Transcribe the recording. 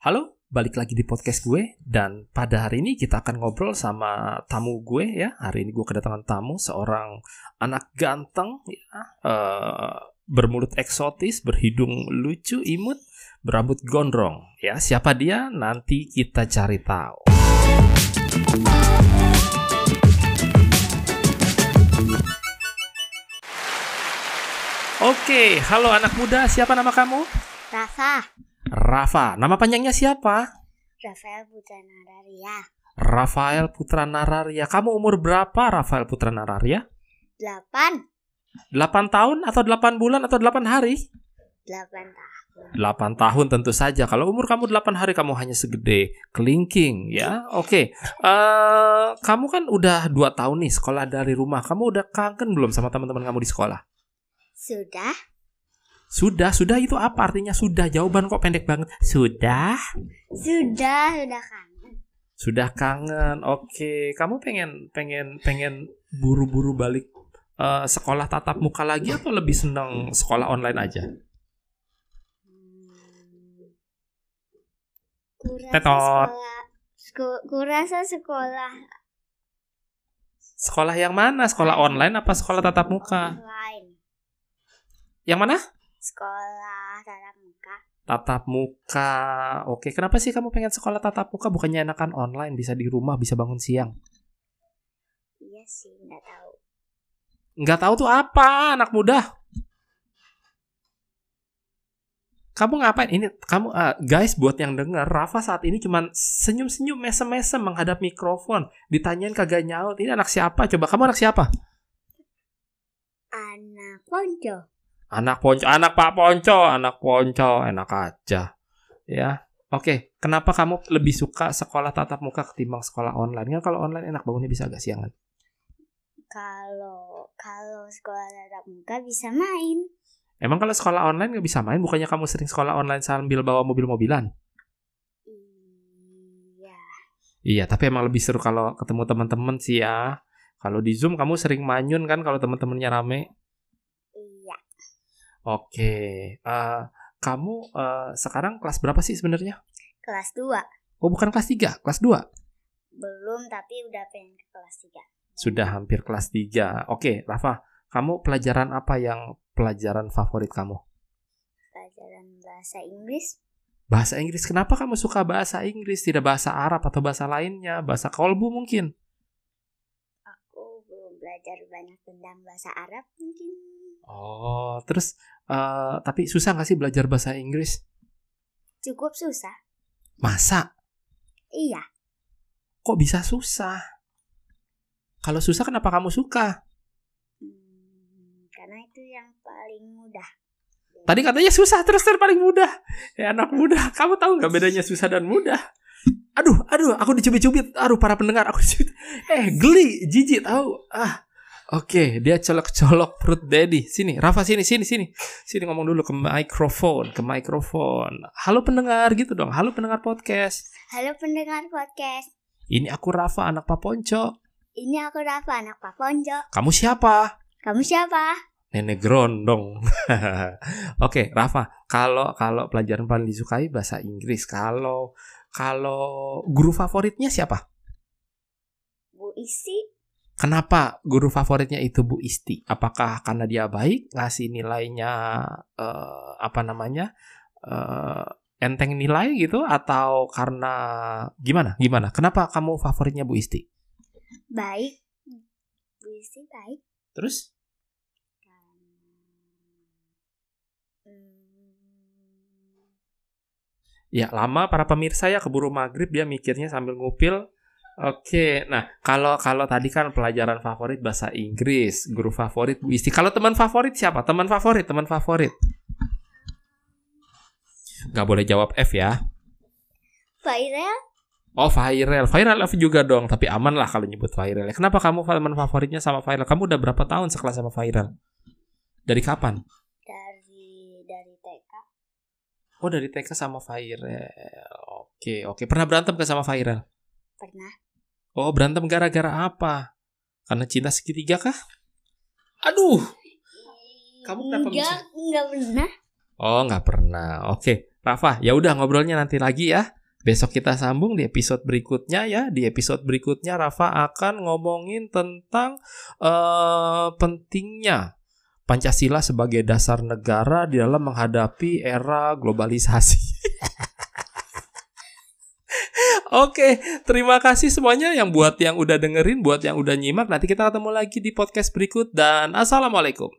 Halo, balik lagi di podcast gue dan pada hari ini kita akan ngobrol sama tamu gue ya. Hari ini gue kedatangan tamu seorang anak ganteng ya, uh, bermulut eksotis, berhidung lucu, imut, berambut gondrong. Ya, siapa dia? Nanti kita cari tahu. Oke, halo anak muda, siapa nama kamu? Rafa. Rafa. Nama panjangnya siapa? Rafael Putra Nararia. Rafael Putra Nararia. Kamu umur berapa, Rafael Putra Nararia? 8. 8 tahun atau 8 bulan atau 8 hari? 8 tahun. 8 tahun tentu saja. Kalau umur kamu 8 hari kamu hanya segede kelingking ya. Oke. Uh, kamu kan udah 2 tahun nih sekolah dari rumah. Kamu udah kangen belum sama teman-teman kamu di sekolah? Sudah. Sudah, sudah itu apa artinya sudah? Jawaban kok pendek banget. Sudah. Sudah, sudah kangen. Sudah kangen. Oke, kamu pengen pengen pengen buru-buru balik uh, sekolah tatap muka lagi atau lebih senang sekolah online aja? Kurasa Tetot. sekolah, sku- kurasa sekolah Sekolah yang mana? Sekolah online apa sekolah tatap muka? online. Yang mana? Sekolah tatap muka. Tatap muka. Oke, kenapa sih kamu pengen sekolah tatap muka? Bukannya enakan online, bisa di rumah, bisa bangun siang. Iya sih, nggak tahu. Nggak tahu tuh apa, anak muda. Kamu ngapain? Ini kamu ah, guys buat yang denger, Rafa saat ini cuman senyum-senyum mesem-mesem menghadap mikrofon. Ditanyain kagak nyaut. Ini anak siapa? Coba kamu anak siapa? Anak ponco. Anak Ponco, anak Pak Ponco, anak Ponco, enak aja. Ya. Oke, kenapa kamu lebih suka sekolah tatap muka ketimbang sekolah online? Kan kalau online enak bangunnya bisa agak siangan. Kalau kalau sekolah tatap muka bisa main. Emang kalau sekolah online nggak bisa main? Bukannya kamu sering sekolah online sambil bawa mobil-mobilan? Iya. Iya, tapi emang lebih seru kalau ketemu teman-teman sih ya. Kalau di Zoom kamu sering manyun kan kalau teman-temannya rame. Oke, eh, kamu eh, sekarang kelas berapa sih sebenarnya? Kelas 2. Oh, bukan kelas 3, kelas 2. Belum tapi udah pengen ke kelas 3. Sudah hampir kelas 3. Oke, Rafa, kamu pelajaran apa yang pelajaran favorit kamu? Pelajaran bahasa Inggris. Bahasa Inggris. Kenapa kamu suka bahasa Inggris? Tidak bahasa Arab atau bahasa lainnya? Bahasa kolbu mungkin? Aku belum belajar banyak tentang bahasa Arab mungkin. Oh, terus eh, tapi susah nggak sih belajar bahasa Inggris? Cukup susah. Masa? Iya. Kok bisa susah? Kalau susah kenapa kamu suka? Hmm, karena itu yang paling mudah. Tadi katanya susah terus terus paling mudah. Ya anak muda, kamu tahu nggak bedanya susah dan mudah? Aduh, aduh, aku dicubit-cubit. Aduh, para pendengar, aku dicubit. Eh, geli, jijik tahu. Ah, oke, dia colok-colok perut daddy. Sini, Rafa sini, sini, sini. Sini ngomong dulu ke mikrofon, ke mikrofon. Halo pendengar gitu dong. Halo pendengar podcast. Halo pendengar podcast. Ini aku Rafa, anak Pak Ponco. Ini aku Rafa, anak Pak Ponco. Kamu siapa? Kamu siapa? Nenek Grondong. Oke, Rafa, kalau kalau pelajaran paling disukai bahasa Inggris. Kalau kalau guru favoritnya siapa? Bu Isi. Kenapa guru favoritnya itu Bu Isti? Apakah karena dia baik, ngasih nilainya eh, apa namanya? eh, enteng nilai gitu atau karena gimana? Gimana? Kenapa kamu favoritnya Bu Isti? Baik. Bu Isi baik. Terus? Hmm, Ya, lama para pemirsa ya keburu maghrib dia mikirnya sambil ngupil. Oke, nah kalau kalau tadi kan pelajaran favorit bahasa Inggris, guru favorit Bu Isti. Kalau teman favorit siapa? Teman favorit, teman favorit. Gak boleh jawab F ya. Fairel. Oh, Viral. Viral F juga dong, tapi aman lah kalau nyebut Viral. Kenapa kamu teman favoritnya sama Viral? Kamu udah berapa tahun sekelas sama Viral? Dari kapan? Dari dari TK. Oh, dari TK sama Viral. Oke, oke. Pernah berantem gak sama Viral? Pernah. Oh, berantem gara-gara apa? Karena cinta segitiga kah? Aduh, Kamu kenapa Enggak, bisa? enggak pernah. Oh, nggak pernah. Oke. Rafa, ya udah ngobrolnya nanti lagi ya. Besok kita sambung di episode berikutnya ya. Di episode berikutnya Rafa akan ngomongin tentang uh, pentingnya Pancasila sebagai dasar negara di dalam menghadapi era globalisasi. Oke, terima kasih semuanya yang buat yang udah dengerin, buat yang udah nyimak. Nanti kita ketemu lagi di podcast berikut dan assalamualaikum.